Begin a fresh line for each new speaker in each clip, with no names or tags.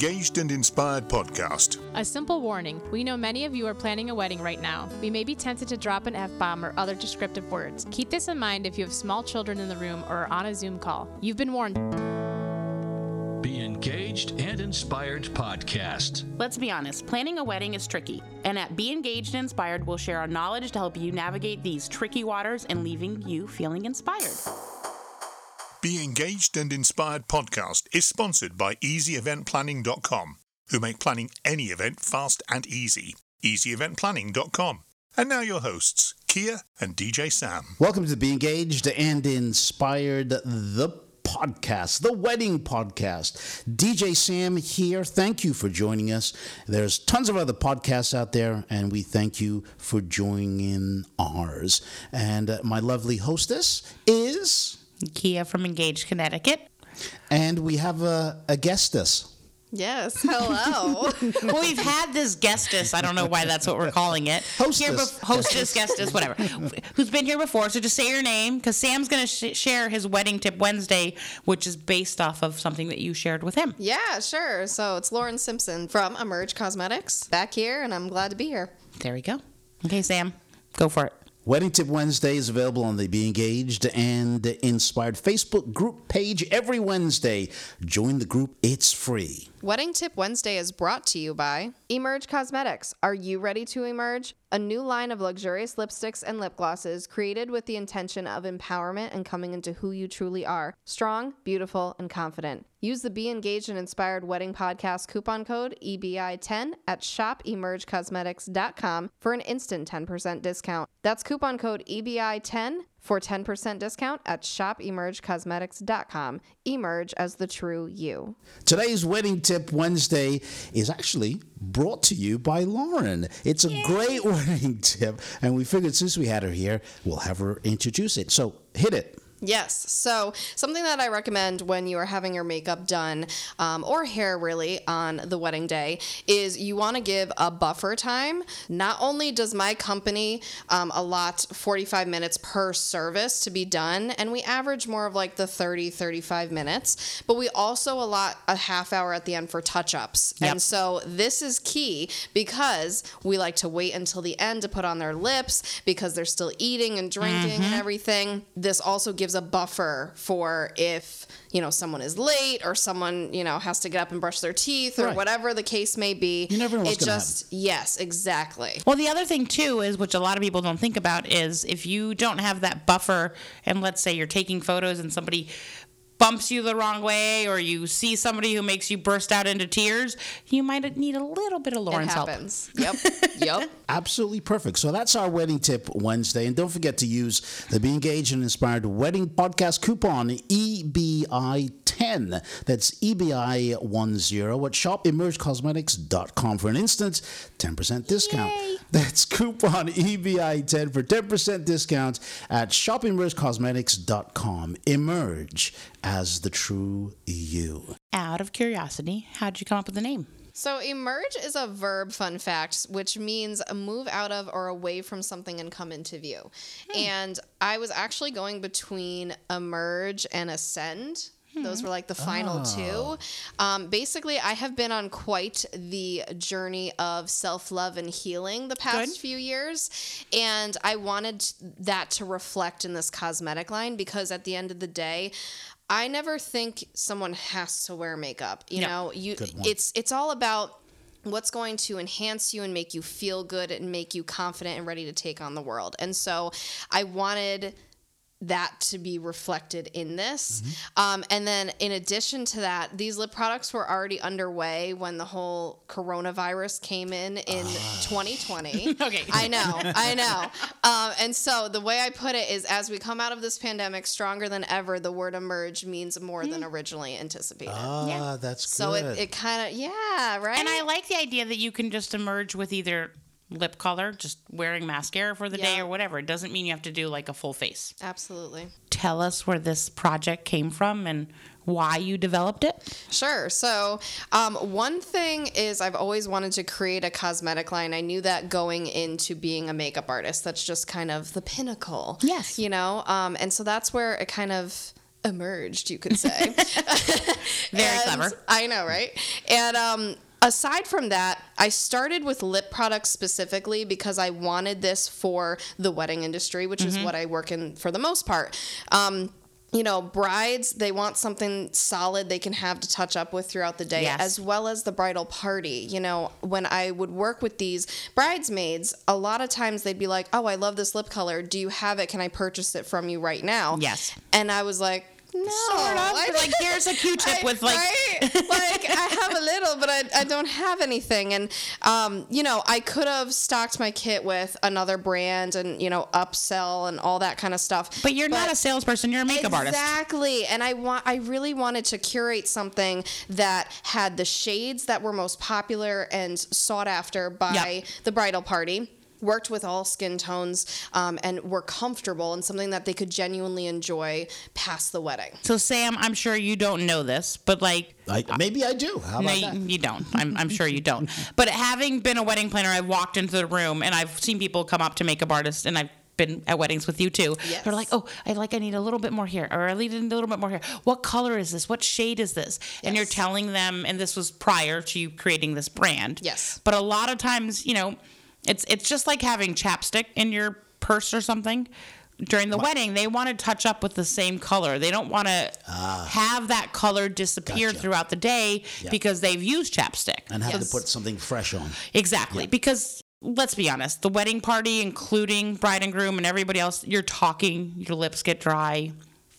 Engaged and Inspired podcast.
A simple warning we know many of you are planning a wedding right now. We may be tempted to drop an F bomb or other descriptive words. Keep this in mind if you have small children in the room or are on a Zoom call. You've been warned.
Be Engaged and Inspired podcast.
Let's be honest, planning a wedding is tricky. And at Be Engaged and Inspired, we'll share our knowledge to help you navigate these tricky waters and leaving you feeling inspired.
Be Engaged and Inspired podcast is sponsored by EasyEventPlanning.com, who make planning any event fast and easy. EasyEventPlanning.com. And now your hosts, Kia and DJ Sam.
Welcome to the Be Engaged and Inspired, the podcast, the wedding podcast. DJ Sam here. Thank you for joining us. There's tons of other podcasts out there, and we thank you for joining ours. And my lovely hostess is.
Kia from Engaged, Connecticut.
And we have a, a guestess.
Yes, hello.
well, we've had this guestess. I don't know why that's what we're calling it.
Hostess.
Here bef- hostess, guestess, whatever. Who's been here before. So just say your name because Sam's going to sh- share his Wedding Tip Wednesday, which is based off of something that you shared with him.
yeah, sure. So it's Lauren Simpson from Emerge Cosmetics back here, and I'm glad to be here.
There we go. Okay, Sam, go for it.
Wedding Tip Wednesday is available on the Be Engaged and Inspired Facebook group page every Wednesday. Join the group, it's free.
Wedding Tip Wednesday is brought to you by Emerge Cosmetics. Are you ready to emerge? A new line of luxurious lipsticks and lip glosses created with the intention of empowerment and coming into who you truly are strong, beautiful, and confident. Use the Be Engaged and Inspired Wedding Podcast coupon code EBI10 at shopemergecosmetics.com for an instant 10% discount. That's coupon code EBI10 for 10% discount at shopemergecosmetics.com. Emerge as the true you.
Today's Wedding Tip Wednesday is actually brought to you by Lauren. It's a great wedding tip, and we figured since we had her here, we'll have her introduce it. So hit it.
Yes. So, something that I recommend when you are having your makeup done um, or hair really on the wedding day is you want to give a buffer time. Not only does my company um, allot 45 minutes per service to be done, and we average more of like the 30, 35 minutes, but we also allot a half hour at the end for touch ups.
Yep.
And so, this is key because we like to wait until the end to put on their lips because they're still eating and drinking and everything. This also gives a buffer for if, you know, someone is late or someone, you know, has to get up and brush their teeth or
Right.
whatever the case may be.
You never know what's
It
gonna
just, yes, exactly.
Well, the other thing too is, which a lot of people don't think about, is if you don't have that buffer, and let's say you're taking photos and somebody bumps you the wrong way, or you see somebody who makes you burst out into tears, you might need a little bit of
It
Lauren's help.
happens. Yep. yep.
Absolutely perfect. So that's our wedding tip Wednesday. And don't forget to use the Be Engaged and Inspired Wedding Podcast coupon EBI10. That's E EBI10 at shopemergecosmetics.com for an instant 10% discount. Yay. That's coupon EBI10 for 10% discount at shopemergecosmetics.com. Emerge as the true you.
Out of curiosity, how'd you come up with the name?
So, emerge is a verb, fun fact, which means move out of or away from something and come into view. And I was actually going between emerge and ascend. Those were like the final two. Um, basically, I have been on quite the journey of self love and healing the past
Good.
few years. And I wanted that to reflect in this cosmetic line because at the end of the day, I never think someone has to wear makeup. You
No.
know, you it's it's all about what's going to enhance you and make you feel good and make you confident and ready to take on the world. And so I wanted that to be reflected in this.
Mm-hmm.
Um, and then, in addition to that, these lip products were already underway when the whole coronavirus came in in
Ah.
2020.
Okay.
I know, I know. Um, and so, the way I put it is as we come out of this pandemic stronger than ever, the word emerge means more than originally anticipated.
Ah,
Yeah.
that's
cool.
so,
it, it kind of, yeah, right?
And I like the idea that you can just emerge with either lip color, just wearing mascara for the day or whatever. It doesn't mean you have to do like a full face.
Absolutely.
Tell us where this project came from and why you developed it.
Sure. So, um, one thing is I've always wanted to create a cosmetic line. I knew that going into being a makeup artist, that's just kind of the pinnacle.
Yes.
You know? Um, and so that's where it kind of emerged, you could say.
Very clever.
I know, right? And um, aside from that, I started with lip products specifically because I wanted this for the wedding industry, which
Mm-hmm.
is what I work in for the most part. Um, you know, brides, they want something solid they can have to touch up with throughout the day,
Yes.
as well as the bridal party. You know, when I would work with these bridesmaids, a lot of times they'd be like, Oh, I love this lip color. Do you have it? Can I purchase it from you right now?
Yes.
And I was like, no,
Sort of.
I-
Like, here's a Q-tip
I-
with, like-
like I have a little, but I, I don't have anything. And um, you know, I could have stocked my kit with another brand and you know upsell and all that kind of stuff.
But you're not a salesperson. You're a makeup artist.
Exactly. And I want I really wanted to curate something that had the shades that were most popular and sought after by
Yep.
the bridal party. Worked with all skin tones um, and were comfortable and something that they could genuinely enjoy past the wedding.
So Sam, I'm sure you don't know this, but like
I, maybe I do. How about
you,
that?
you don't. I'm, I'm sure you don't. But having been a wedding planner, I've walked into the room and I've seen people come up to makeup artists, and I've been at weddings with you too.
Yes.
They're like, "Oh, I like. I need a little bit more here, or I need a little bit more here. What color is this? What shade is this?" And you're telling them, and this was prior to you creating this brand.
Yes.
But a lot of times, you know, it's it's just like having chapstick in your purse or something. During the wedding, they want to touch up with the same color. They don't want to ah. have that color disappear
Gotcha.
throughout the day
Yeah.
because they've used chapstick.
and have
Yes.
to put something fresh on.
Exactly. Because let's be honest, the wedding party, including bride and groom and everybody else, you're talking, your lips get dry,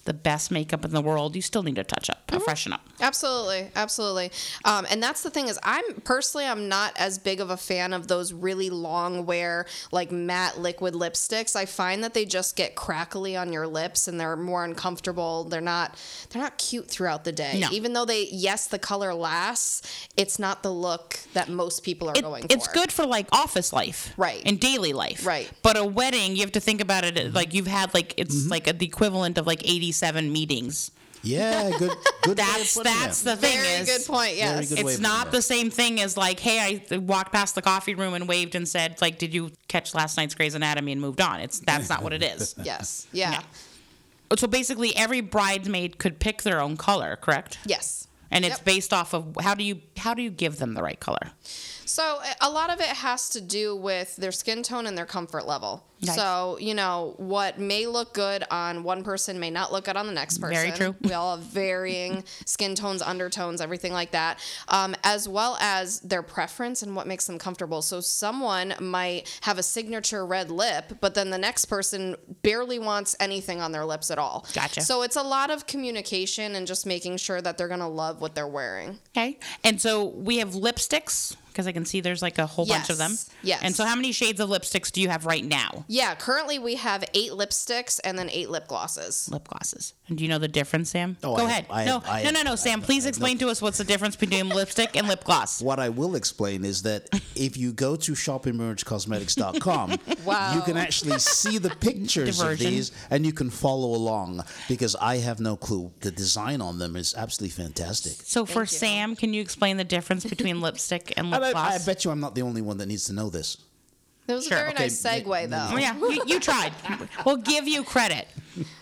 the best makeup in the world, you still need to touch up,
Mm-hmm.
freshen up.
Absolutely, absolutely. Um, and that's the thing is, I'm personally, I'm not as big of a fan of those really long wear like matte liquid lipsticks. I find that they just get crackly on your lips and they're more uncomfortable. They're not, they're not cute throughout the day.
No.
Even though they, yes, the color lasts, it's not the look that most people are
It-
going
it's
for.
good for like office life,
Right.
and daily life,
Right.
But a wedding, you have to think about it like you've had like it's like the equivalent of like eighty-seven meetings.
Yeah, good. Good. way of
That's
putting
that's the thing
Very
is
good point. Yes.
good
it's not the same thing as like, hey, I walked past the coffee room and waved and said, like, did you catch last night's Grey's Anatomy and moved on? It's that's not what it is.
Yes. Yeah.
So basically, every bridesmaid could pick their own color, correct?
Yes.
And it's
Yep.
based off of how do you how do you give them the right color?
So a lot of it has to do with their skin tone and their comfort level.
Nice.
So you know what may look good on one person may not look good on the next person.
Very true.
We all have varying skin tones, undertones, everything like that, um, as well as their preference and what makes them comfortable. So someone might have a signature red lip, but then the next person barely wants anything on their lips at all.
Gotcha.
So it's a lot of communication and just making sure that they're gonna love what they're wearing.
Okay. And so we have lipsticks because I can see there's like a whole bunch of them.
Yes. Yes.
And so how many shades of lipsticks do you have right now?
Yeah, currently we have eight lipsticks and then eight lip glosses.
Lip glosses. And do you know the difference, Sam?
Oh,
Go
I-
ahead.
I-
no,
I-
no, no, no, Sam. Please explain to us what's the difference between lipstick and lip gloss.
What I will explain is that if you go to shopemergecosmetics.com,
Wow.
you can actually see the pictures
Diversion.
of these and you can follow along because I have no clue. The design on them is absolutely fantastic.
So for
you.
Sam, can you explain the difference between lipstick and lip
And I,
gloss?
I bet you I'm not the only one that needs to know this.
That was
Sure.
a very
Okay,
nice segue,
ma-
though.
Oh, yeah, you, you tried. We'll give you credit.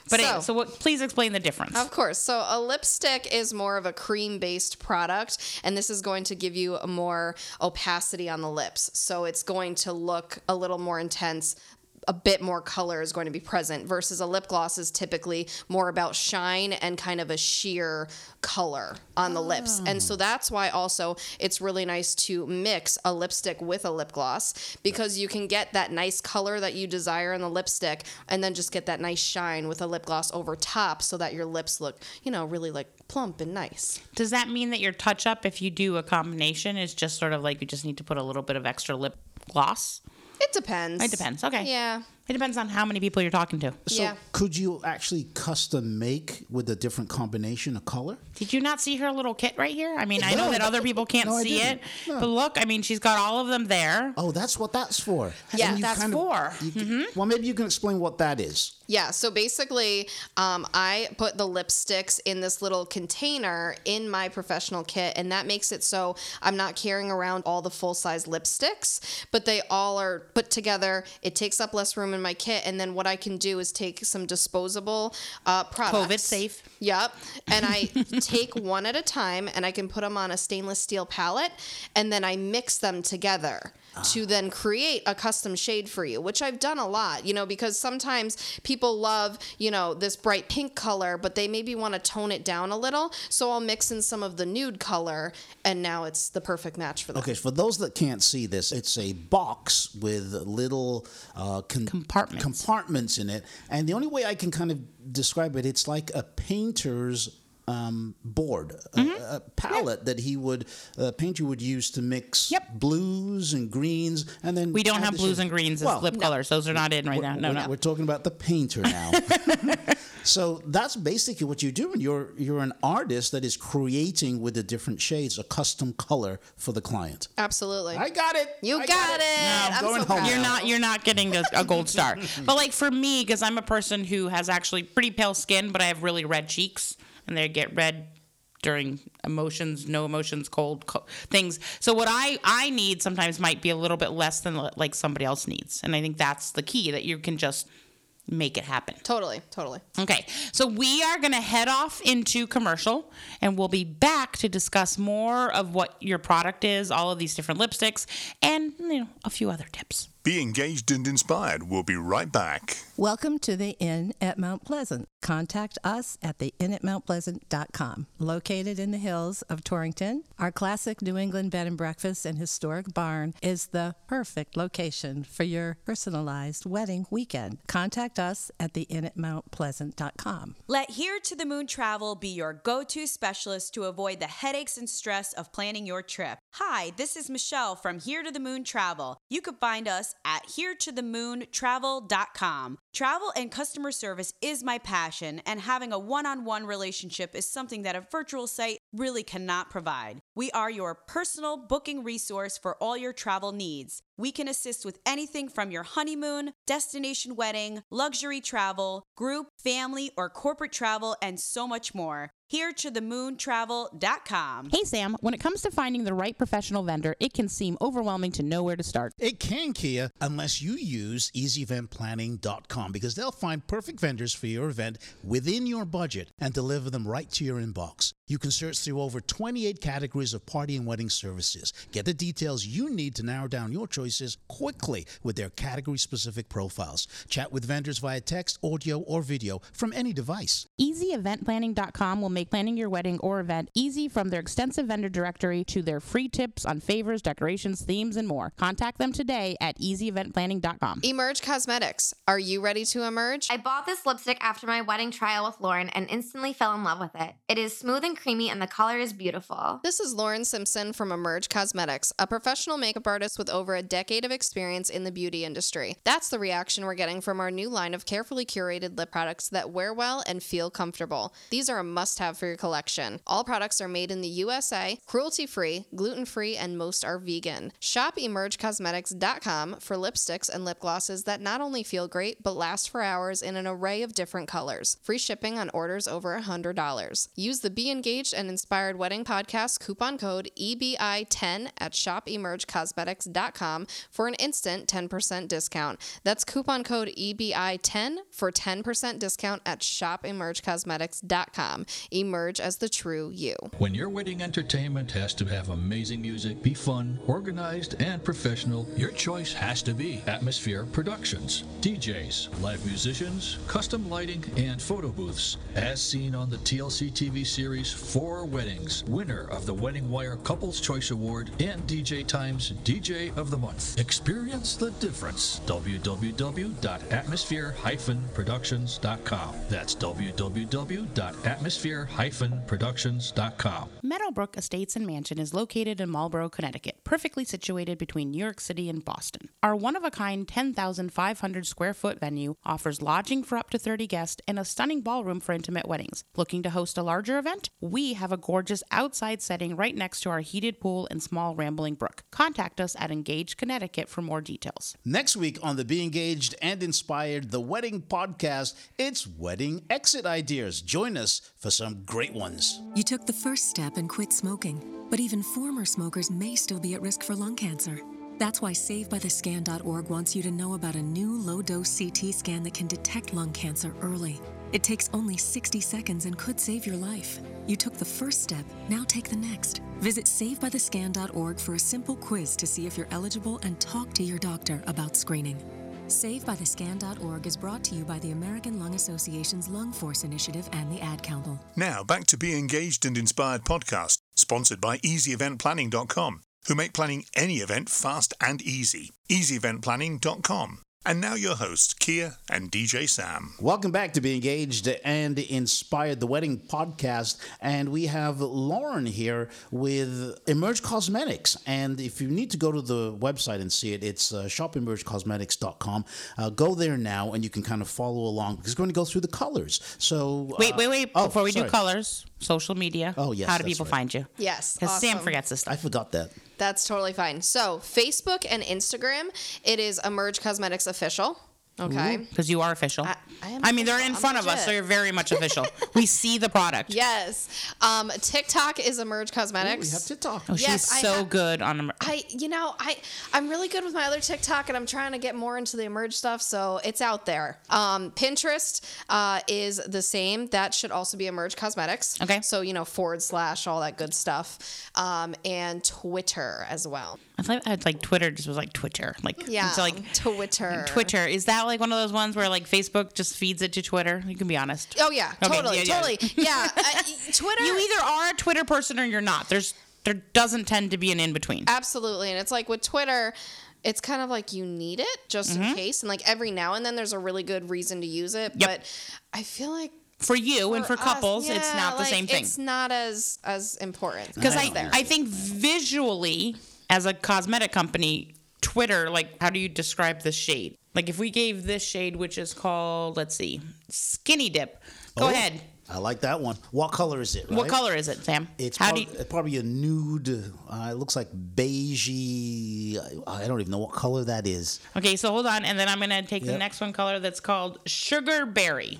But so,
So-
so what, please explain the difference.
Of course. So a lipstick is more of a cream based product, and this is going to give you a more opacity on the lips. So it's going to look a little more intense. A bit more color is going to be present versus a lip gloss is typically more about shine and kind of a sheer color on the lips. Ah. And so that's why also it's really nice to mix a lipstick with a lip gloss because you can get that nice color that you desire in the lipstick and then just get that nice shine with a lip gloss over top so that your lips look, you know, really like plump and nice.
Does that mean that your touch up, if you do a combination, is just sort of like you just need to put a little bit of extra lip gloss?
It depends.
It depends. Okay.
Yeah.
It depends on how many people you're talking to.
So
Yeah.
could you actually custom make with a different combination of color?
Did you not see her little kit right here? I mean, I know that other people can't
no,
see it,
No.
but look, I mean, she's got all of them there.
Oh, that's what that's for.
Yeah,
that's
kind of-
for.
you can- Well, maybe you can explain what that is.
Yeah, so basically, um, I put the lipsticks in this little container in my professional kit, and that makes it so I'm not carrying around all the full size lipsticks, but they all are put together. It takes up less room in my kit, and then what I can do is take some disposable uh, products.
COVID safe.
Yep. And I take one at a time and I can put them on a stainless steel palette and then I mix them together to then create a custom shade for you, which I've done a lot, you know, because sometimes people love, you know, this bright pink color, but they maybe want to tone it down a little. So I'll mix in some of the nude color and now it's the perfect match for them.
Okay, for those that can't see this, it's a box with little uh, con-
Compartments.
compartments in it, and the only way I can kind of describe it, it's like a painter's um, board, a-
Mm-hmm.
a, palette that he would, a painter would use to mix
Yep.
blues and greens, and then
We don't have blues
shade.
and greens as
Well,
lip colors. Those are not in right now. No,
we're,
no.
we're talking about the painter now. so that's basically what you're doing. You're you're an artist that is creating with the different shades a custom color for the client.
Absolutely.
I got it.
you
I
got, it.
Now I'm
I'm
going
so
home
proud.
You're not you're not getting a, a gold star. but like for me, because I'm a person who has actually pretty pale skin, but I have really red cheeks, and they get red during emotions, no emotions, cold co- things. So what I I need sometimes might be a little bit less than like somebody else needs, and I think that's the key that you can just make it happen.
Totally, totally.
Okay, so we are going to head off into commercial and we'll be back to discuss more of what your product is, all of these different lipsticks, and you know, a few other tips.
Be engaged and inspired. We'll be right back.
Welcome to the Inn at Mount Pleasant. Contact us at the inn at mountpleasant.com. Located in the hills of Torrington, our classic New England bed and breakfast and historic barn is the perfect location for your personalized wedding weekend. Contact us at the inn at mountpleasant.com.
Let Here to the Moon Travel be your go to specialist to avoid the headaches and stress of planning your trip. Hi, this is Michelle from Here to the Moon Travel. You can find us at heretothemoontravel.com. Travel and customer service is my passion, and having a one on one relationship is something that a virtual site really cannot provide. We are your personal booking resource for all your travel needs. We can assist with anything from your honeymoon, destination wedding, luxury travel, group, family, or corporate travel, and so much more. Here to the moontravel.com.
Hey Sam, when it comes to finding the right professional vendor, it can seem overwhelming to know where to start.
It can, Kia, unless you use easyeventplanning.com because they'll find perfect vendors for your event within your budget and deliver them right to your inbox. You can search through over 28 categories of party and wedding services. Get the details you need to narrow down your choices quickly with their category specific profiles. Chat with vendors via text, audio, or video from any device.
EasyEventPlanning.com will make planning your wedding or event easy from their extensive vendor directory to their free tips on favors, decorations, themes, and more. Contact them today at EasyEventPlanning.com.
Emerge Cosmetics. Are you ready to emerge?
I bought this lipstick after my wedding trial with Lauren and instantly fell in love with it. It is smooth and creamy and the color is beautiful.
This is Lauren Simpson from Emerge Cosmetics, a professional makeup artist with over a decade of experience in the beauty industry. That's the reaction we're getting from our new line of carefully curated lip products that wear well and feel comfortable. These are a must have for your collection. All products are made in the USA, cruelty free, gluten free, and most are vegan. Shop emergecosmetics.com for lipsticks and lip glosses that not only feel great but last for hours in an array of different colors. Free shipping on orders over $100. Use the Be Engaged and Inspired Wedding Podcast coupon code EBI10 at shopemergecosmetics.com for an instant 10% discount. That's coupon code EBI10 for 10% discount at shopemergecosmetics.com. Emerge as the true you.
When your wedding entertainment has to have amazing music, be fun, organized, and professional, your choice has to be Atmosphere Productions. DJs, live musicians, custom lighting, and photo booths. As seen on the TLC TV series Four Weddings, winner of the Wedding Wire Couples Choice Award and DJ Times DJ of the Month. Experience the difference. www.atmosphere-productions.com. That's www.atmosphere-productions.com.
Meadowbrook Estates and Mansion is located in Marlborough, Connecticut, perfectly situated between New York City and Boston. Our one of a kind 10,500 square foot venue offers lodging for up to 30 guests and a stunning ballroom for intimate weddings. Looking to host a larger event? We have a gorgeous outside setting right next to our heated pool and small rambling brook. Contact us at Engage Connecticut for more details.
Next week on the Be Engaged and Inspired The Wedding Podcast, it's wedding exit ideas. Join us for some great ones.
You took the first step and quit smoking, but even former smokers may still be at risk for lung cancer. That's why SaveByTheScan.org wants you to know about a new low dose CT scan that can detect lung cancer early. It takes only 60 seconds and could save your life. You took the first step, now take the next. Visit SaveByTheScan.org for a simple quiz to see if you're eligible and talk to your doctor about screening. SaveByTheScan.org is brought to you by the American Lung Association's Lung Force Initiative and the Ad Council.
Now back to Be Engaged and Inspired podcast, sponsored by EasyEventPlanning.com, who make planning any event fast and easy. EasyEventPlanning.com. And now your hosts, Kia and DJ Sam.
Welcome back to Be Engaged and Inspired, the wedding podcast. And we have Lauren here with Emerge Cosmetics. And if you need to go to the website and see it, it's uh, shopemergecosmetics.com. Uh, go there now and you can kind of follow along because we're going to go through the colors. So,
Wait,
uh,
wait, wait.
oh,
Before we
sorry.
do colors, social media.
Oh, yes,
How do people
right.
find you?
Yes.
Because Sam forgets this stuff.
I forgot that.
That's totally fine. So, Facebook and Instagram, it is Emerge Cosmetics Official. Okay.
Because you are official.
I- I am
mean, they're in
I'm
front of us, so you're very much official. we see the product.
Yes. Um, TikTok is Emerge Cosmetics.
We have to talk.
Oh, she's
Yes, I
so
ha-
good on. Emer-
I, you know, I, I'm really good with my other TikTok, and I'm trying to get more into the emerge stuff, so it's out there. Um, Pinterest uh, is the same. That should also be Emerge Cosmetics.
Okay.
So you know, forward slash all that good stuff, um, and Twitter as well.
I thought I had, like Twitter just was like Twitter. Like
Yeah.
it's like
Twitter.
Twitter. Is that like one of those ones where like Facebook just feeds it to Twitter? You can be honest.
Oh yeah,
Okay,
totally,
yeah, yeah.
totally. Yeah, uh, Twitter.
You either are a Twitter person or you're not. There's there doesn't tend to be an in between.
Absolutely. And it's like with Twitter, it's kind of like you need it just in case. And like every now and then there's a really good reason to use it.
Yep.
But I feel like
For you and for
us,
couples, it's
yeah,
not the
like,
same thing.
It's not as as important.
Because
It's
I. I think visually, as a cosmetic company, Twitter, like, how do you describe the shade? Like, if we gave this shade, which is called, let's see, Skinny Dip. Go
Oh,
ahead.
I like that one. What color is it?
What color is it, Sam?
It's
how
prob-
you,
probably a nude. Uh, it looks like beigey. I I don't even know what color that is.
okay, so hold on, and then I'm gonna take the next one color that's called Sugar Berry,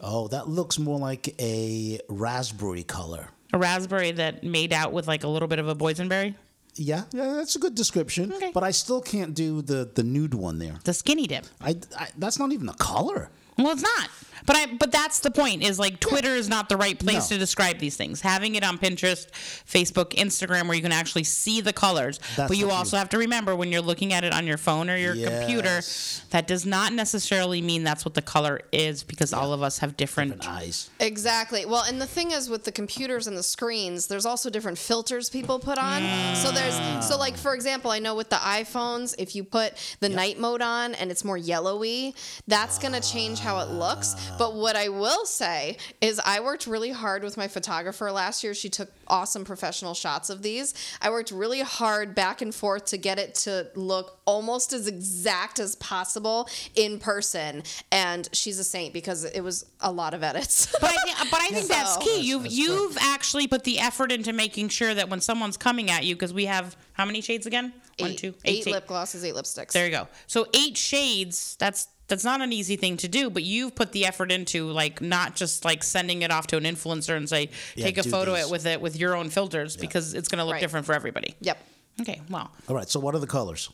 Oh, that looks more like a raspberry color.
a raspberry that made out with like a little bit of a boysenberry.
Yeah, yeah, that's a good description.
Okay.
But I still can't do the the nude one there.
The Skinny Dip.
I, I that's not even a color.
Well, it's not. But I but that's the point is like Twitter is not the right place
No.
to describe these things. Having it on Pinterest, Facebook, Instagram where you can actually see the colors.
That's
but you also
key.
have to remember when you're looking at it on your phone or your computer, that does not necessarily mean that's what the color is because all of us have different
Different eyes.
Exactly. Well, and the thing is with the computers and the screens, there's also different filters people put on. So mm. There's so like for example, I know with the iPhones, if you put the night mode on and it's more yellowy, that's going to change how it looks. But what I will say is I worked really hard with my photographer last year. She took awesome professional shots of these. I worked really hard back and forth to get it to look almost as exact as possible in person. And she's a saint because it was a lot of edits.
But I think, but I think that's key. You've you've actually put the effort into making sure that when someone's coming at you, because we have how many shades again? One,
eight,
two,
eight
shades.
lip glosses, eight lipsticks.
There you go. So eight shades. That's that's not an easy thing to do, but you've put the effort into like not just like sending it off to an influencer and say
Yeah,
take a photo
these.
it with it with your own filters because it's going to look
Right.
different for everybody.
Yep.
Okay. Well,
All right. So what are the colors?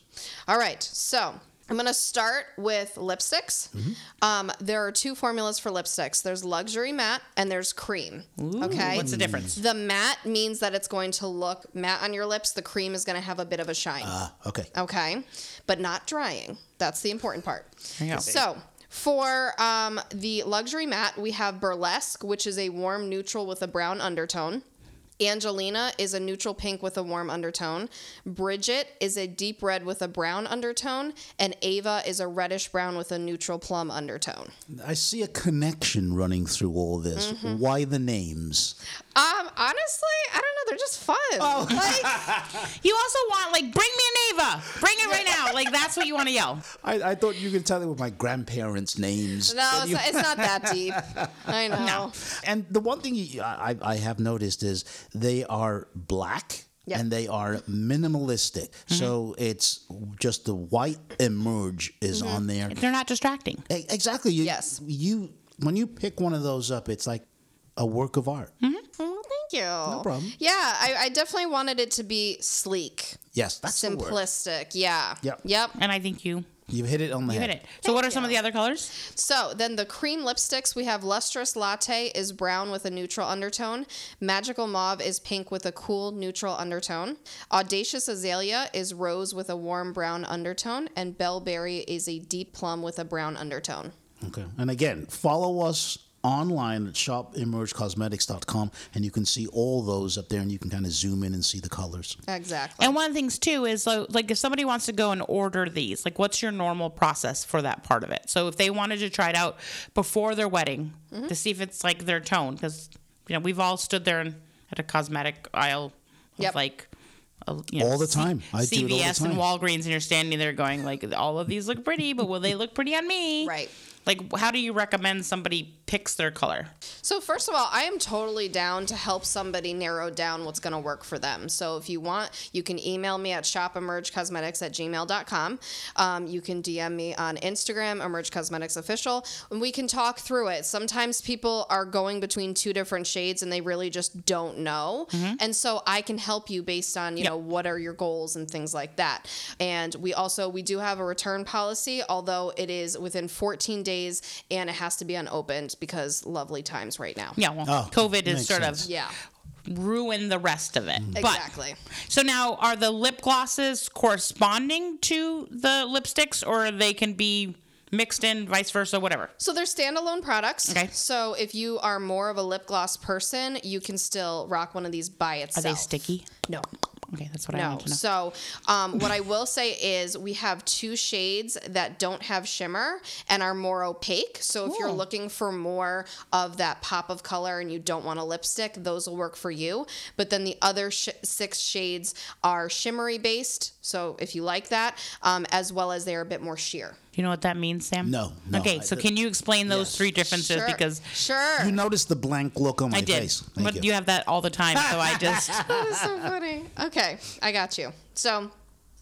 All right. So I'm going to start with lipsticks.
Mm-hmm.
Um, there are two formulas for lipsticks there's luxury matte and there's cream. okay.
what's the difference?
The matte means that it's going to look matte on your lips. The cream is going to have a bit of a shine.
Ah, okay.
okay. But not drying. That's the important part.
There.
So, for um, the luxury matte, we have Burlesque, which is a warm neutral with a brown undertone. Angelina is a neutral pink with a warm undertone. Bridget is a deep red with a brown undertone. And Ava is a reddish brown with a neutral plum undertone.
I see a connection running through all this.
Mm-hmm.
Why the names?
Um, honestly, I don't know. They're just fun.
Oh.
Like,
you also want like bring me an Ava, bring it right now. Like that's what you want to yell.
I, I thought you could tell it with my grandparents' names.
no, it's,
you-
not, it's not that deep. I know.
And the one thing you, I, I have noticed is they are black.
Yep.
And they are minimalistic. So it's just the white emerge is
Mm-hmm.
on there.
They're not distracting.
Exactly. You,
Yes.
You when you pick one of those up, it's like a work of art.
Well, thank you. No
problem.
Yeah, I, I definitely wanted it to be sleek,
Yes, that's the word.
simplistic. Yeah.
Yep.
Yep.
And I think you
You hit it on the
you
head.
hit it. So what are some of the other colors?
So then the cream lipsticks we have lustrous latte is brown with a neutral undertone. Magical mauve is pink with a cool neutral undertone. Audacious azalea is rose with a warm brown undertone, and bellberry is a deep plum with a brown undertone.
Okay. And again, follow us online at shopemergecosmetics.com and you can see all those up there and you can kind of zoom in and see the colors.
Exactly.
And one of the things too is like, like if somebody wants to go and order these, like what's your normal process for that part of it? So if they wanted to try it out before their wedding
Mm-hmm.
to see if it's like their tone, because you know we've all stood there in, at a cosmetic aisle of
Yep.
like. a- You know,
All the time. I do it all the
CVS and. Walgreens, and you're standing there going like, all of these look pretty, but will they look pretty on me?
Right.
Like, how do you recommend somebody picks their color?
So first of all, I am totally down to help somebody narrow down what's going to work for them. So if you want, you can email me at shopemergecosmetics at gmail.com. Um, you can DM me on Instagram, Emerge Cosmetics Official, and we can talk through it. Sometimes people are going between two different shades and they really just don't know. And so I can help you based on, you know, what are your goals and things like that. And we also, we do have a return policy, although it is within 14 days and it has to be unopened because lovely times right now.
Yeah, well,
Oh,
COVID has sort
sense.
of
Yeah,
ruined the rest of it. But-
exactly.
So now, are the lip glosses corresponding to the lipsticks, or they can be mixed in, vice versa, whatever?
So they're standalone products.
Okay.
So if you are more of a lip gloss person, you can still rock one of these by itself.
Are they sticky?
No.
Okay, that's what I
No.
want to know.
So, um, what I will say is we have two shades that don't have shimmer and are more opaque. So, if you're looking for more of that pop of color and you don't want a lipstick, those will work for you. But then the other sh- six shades are shimmery based. So, if you like that, um, as well as they're a bit more sheer.
Do you know what that means, Sam?
No, no,
Okay,
I-
so can you explain those
Yes.
three differences?
Sure.
Because
sure.
You noticed the blank look on my
I did,
face. Thank
but
you.
you. have that all the time, so I just
That is so funny. Okay, I got you. So,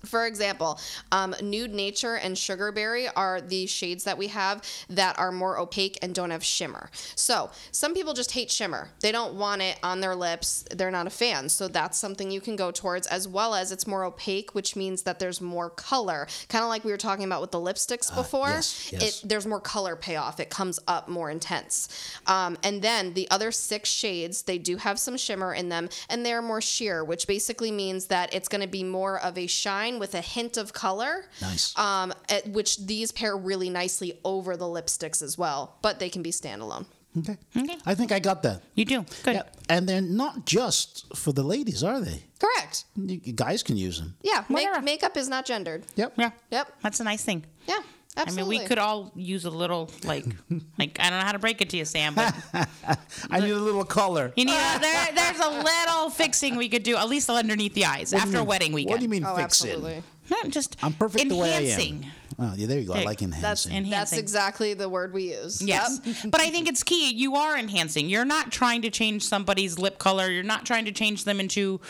for example, um, Nude Nature and Sugarberry are the shades that we have that are more opaque and don't have shimmer. So, some people just hate shimmer. They don't want it on their lips. They're not a fan. So, that's something you can go towards, as well as it's more opaque, which means that there's more color. Kind of like we were talking about with the lipsticks before.
yes, yes.
It, there's more color payoff. It comes up more intense. Um, and then the other six shades, they do have some shimmer in them, and they're more sheer, which basically means that it's going to be more of a shine with a hint of color.
Nice.
Um, at which these pair really nicely over the lipsticks as well, but they can be standalone.
okay. okay. I think I got that.
you do good.
Yeah. And they're not just for the ladies, are they?
Correct.
You you guys can use them.
Yeah. Make, makeup is not gendered.
Yep. Yeah.
Yep.
That's a nice thing.
Yeah.
I mean, we could all use a little like, like I don't know how to break it to you, Sam, but
I need a little color.
you need a, there. There's a little fixing we could do, at least underneath the eyes,
What do
after
you
a
mean-
wedding weekend.
What do you mean
Oh,
fix
absolutely.
Not just
I'm perfect the way I am. Oh, yeah, there you go. I
There-
like
That's
enhancing.
Enhancing.
that's exactly the word we use.
Yes.
Yep.
but I think it's key. You are enhancing. You're not trying to change somebody's lip color. You're not trying to change them into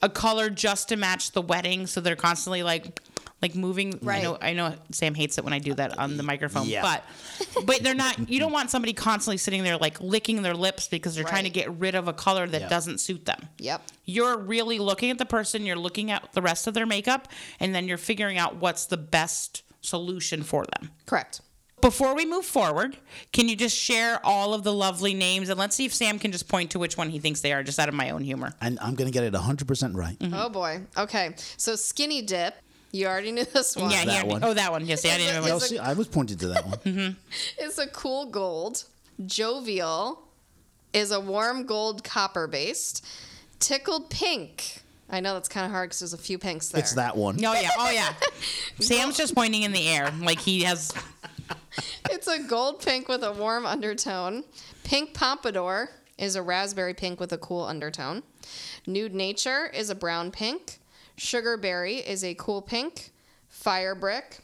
a color just to match the wedding. So they're constantly like like moving. I
Right.
know I know Sam hates it when I do that on the microphone.
Yeah.
But but they're not you don't want somebody constantly sitting there like licking their lips because they're trying to get rid of a color that
Yeah.
doesn't suit them.
Yep.
You're really looking at the person, you're looking at the rest of their makeup, and then you're figuring out what's the best solution for them.
Correct.
Before we move forward, can you just share all of the lovely names and let's see if Sam can just point to which one he thinks they are, just out of my own humor.
and I'm going to get it 100% right.
Mm-hmm.
Oh boy. Okay. So skinny dip. You already knew this one.
Yeah, he
That
already-
one.
Oh, that one. Yes, yeah, I didn't even.
You'll see, I was pointed to that one. Mm-hmm.
It's a cool gold. Jovial is a warm gold copper based. Tickled pink. I know that's kind of hard because there's a few pinks there.
It's that one.
Oh yeah, oh yeah. Sam's just pointing in the air like he has.
It's a gold pink with a warm undertone. Pink pompadour is a raspberry pink with a cool undertone. Nude nature is a brown pink. Sugar berry is a cool pink. Firebrick,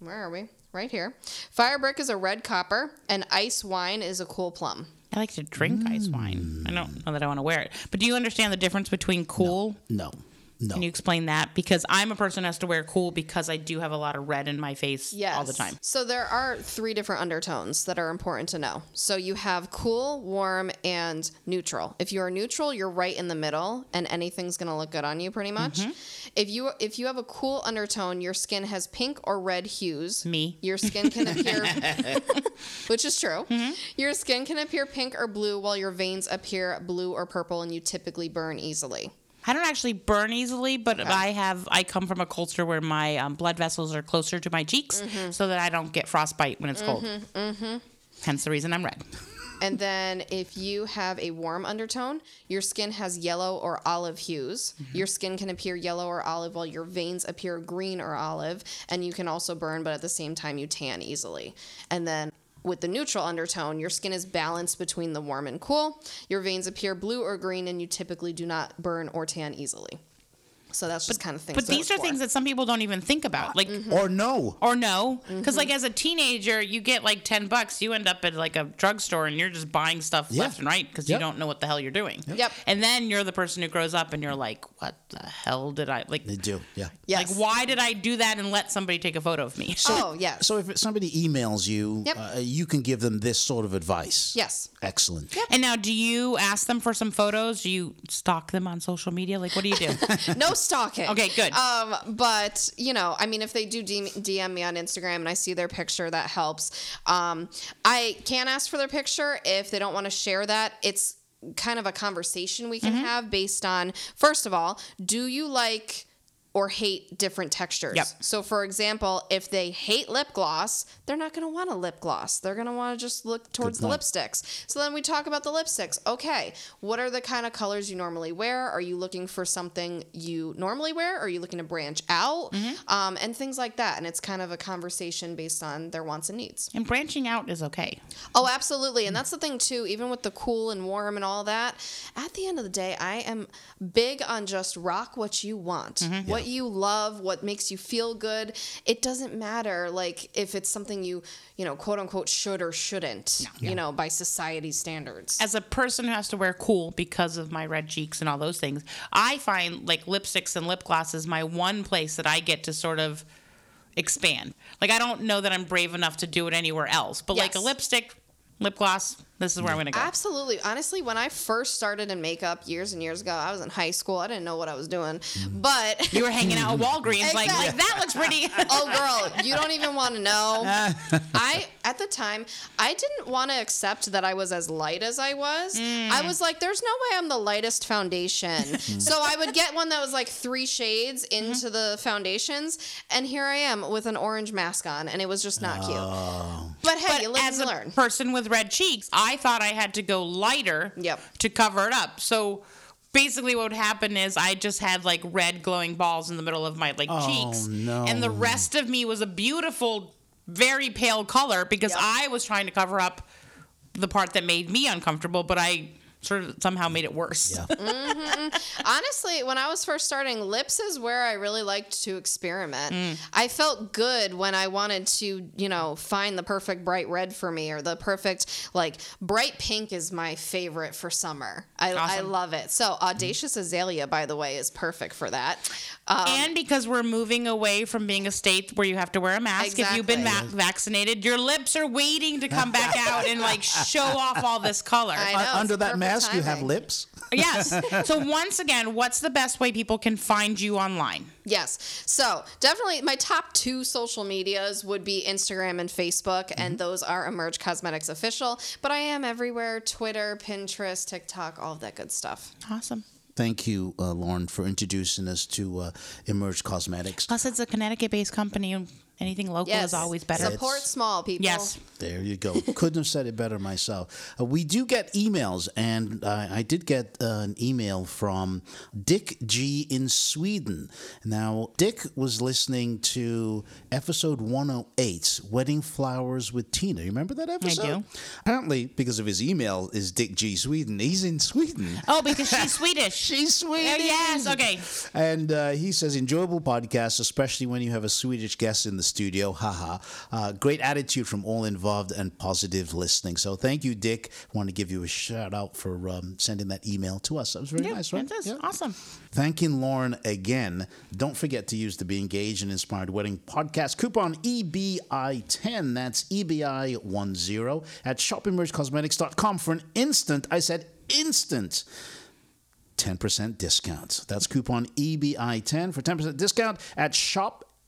where are we? Right here. Firebrick is a red copper, and ice wine is a cool plum.
I like to drink ice wine. I don't know that I want to wear it, but do you understand the difference between cool?
No. No.
Can you explain that? Because I'm a person who has to wear cool because I do have a lot of red in my face
Yes.
all the time.
So there are three different undertones that are important to know. So you have cool, warm, and neutral. If you are neutral, you're right in the middle, and anything's gonna look good on you pretty much.
Mm-hmm.
If you if you have a cool undertone, your skin has pink or red hues.
Me.
Your skin can appear, which is true.
Mm-hmm.
Your skin can appear pink or blue, while your veins appear blue or purple, and you typically burn easily.
I don't actually burn easily, but I have I come from a culture where my um, blood vessels are closer to my cheeks,
Mm-hmm.
so that I don't get frostbite when it's cold. Hence the reason I'm red.
And then if you have a warm undertone, your skin has yellow or olive hues. Your skin can appear yellow or olive while your veins appear green or olive. And you can also burn, but at the same time, you tan easily. And then with the neutral undertone, your skin is balanced between the warm and cool. Your veins appear blue or green, and you typically do not burn or tan easily. So that's just kind of things.
But
to
these are
for.
things that some people don't even think about, like
Or no.
or no,
Mm-hmm.
because like as a teenager, you get like ten bucks, you end up at like a drugstore and you're just buying stuff
Yeah.
left and right because
Yep.
you don't know what the hell you're doing.
Yep.
And then you're the person who grows up and you're like, what the hell did I like?
They do, yeah.
Yes.
Like, why did I do that and let somebody take a photo of me?
oh, yes.
So if somebody emails you,
Yep.
uh, you can give them this sort of advice.
yes.
Excellent. Yep.
And now, do you ask them for some photos? Do you stalk them on social media? Like, what do you do?
no stalking.
Okay, good.
Um, but you know, I mean, if they do DM, DM me on Instagram and I see their picture, that helps. Um, I can ask for their picture if they don't want to share that. It's kind of a conversation we can
Mm-hmm.
have based on first of all, do you like or hate different textures.
Yep.
So, for example, if they hate lip gloss, they're not going to want a lip gloss. They're going to want to just look towards the lipsticks. So then we talk about the lipsticks. Okay, what are the kind of colors you normally wear? Are you looking for something you normally wear? Are you looking to branch out? Um, and things like that. And it's kind of a conversation based on their wants and needs.
and branching out is okay.
Oh, absolutely. And that's the thing, too, even with the cool and warm and all that, at the end of the day, I am big on just rock what you want, what you love, what makes you feel good. It doesn't matter, like, if it's something you, you know, quote unquote, should or shouldn't, you know, by society standards.
As a person who has to wear cool because of my red cheeks and all those things, I find like lipsticks and lip glosses my one place that I get to sort of expand. Like, I don't know that I'm brave enough to do it anywhere else, but like a lipstick, lip gloss, this is where I'm going to go.
Absolutely. Honestly, when I first started in makeup years and years ago, I was in high school. I didn't know what I was doing. Mm-hmm. But
You were hanging out at Walgreens, like, like that looks pretty.
oh girl you don't even want to know i at the time i didn't want to accept that i was as light as i was mm. i was like there's no way i'm the lightest foundation mm-hmm. so i would get one that was like three shades mm-hmm. into the foundations and here i am with an orange mask on and it was just not cute oh. but hey you live
as
and
a
learn
person with red cheeks, I thought I had to go lighter
Yep.
to cover it up. So basically what would happen is I just had like red glowing balls in the middle of my like
Oh,
cheeks.
no.
And the rest of me was a beautiful, very pale color because
Yep.
I was trying to cover up the part that made me uncomfortable, but I sort of somehow made it worse.
Yeah.
Honestly, when I was first starting, lips is where I really liked to experiment. I felt good when I wanted to, you know, find the perfect bright red for me or the perfect, like, bright pink is my favorite for summer. I, I love it. So, Audacious Azalea, by the way, is perfect for that. Um,
and because we're moving away from being a state where you have to wear a mask if you've been va- vaccinated, your lips are waiting to come back out and like show off all this color.
I know,
Uh, under that
perfect
mask, you have lips.
yes. So once again, what's the best way people can find you online?
Yes. So definitely my top two social medias would be Instagram and Facebook, and those are Emerge Cosmetics Official. But I am everywhere Twitter, Pinterest, TikTok, all of that good stuff.
Awesome.
Thank you, uh, Lauren, for introducing us to uh, Emerge Cosmetics.
Plus, it's a Connecticut-based company. And Anything local
Yes.
is always better.
Support small people.
Yes.
There you go. Couldn't have said it better myself. Uh, we do get emails, and uh, I did get uh, an email from Dick G in Sweden. Now, Dick was listening to episode 108, Wedding Flowers with Tina. You remember that episode?
I do.
Apparently, because of his email, is Dick G Sweden. He's in Sweden.
Oh, because she's Swedish.
She's Swedish.
Oh, yes. Okay.
And uh, he says, enjoyable podcast, especially when you have a Swedish guest in the studio. Haha. Uh, great attitude from all involved and positive listening. So thank you, Dick. want to give you a shout out for um, sending that email to us. That was very
Yeah,
nice, right?
it is. Awesome.
Thanking Lauren again. Don't forget to use the Be Engaged and Inspired Wedding podcast coupon E EBI10. That's E EBI10 at shopemergecosmetics.com for an instant, I said instant, 10% discount. That's coupon E EBI10 for 10% discount at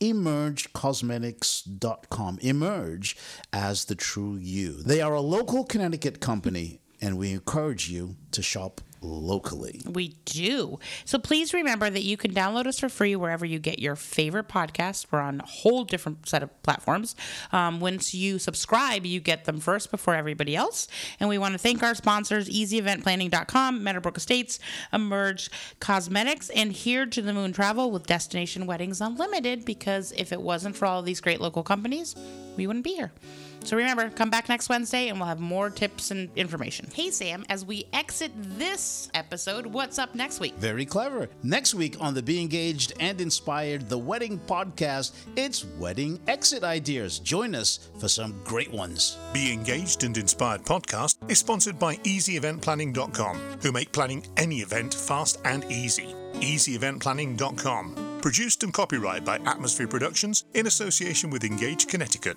shopemergecosmetics.com. Emerge as the true you. They are a local Connecticut company, and we encourage you to shop locally.
We do. So please remember that you can download us for free wherever you get your favorite podcasts. We're on a whole different set of platforms. Um, once you subscribe, you get them first before everybody else. And we want to thank our sponsors, EasyEventPlanning.com, Meadowbrook Estates, Emerge Cosmetics, and Here to the Moon Travel with Destination Weddings Unlimited. Because if it wasn't for all of these great local companies, we wouldn't be here. So remember, come back next Wednesday and we'll have more tips and information. Hey, Sam, as we exit this episode, what's up next week?
Very clever. Next week on the Be Engaged and Inspired The Wedding Podcast, it's wedding exit ideas. Join us for some great ones.
Be Engaged and Inspired podcast is sponsored by EasyEventPlanning.com, who make planning any event fast and easy. EasyEventPlanning.com. Produced and copyrighted by Atmosphere Productions in association with Engage Connecticut.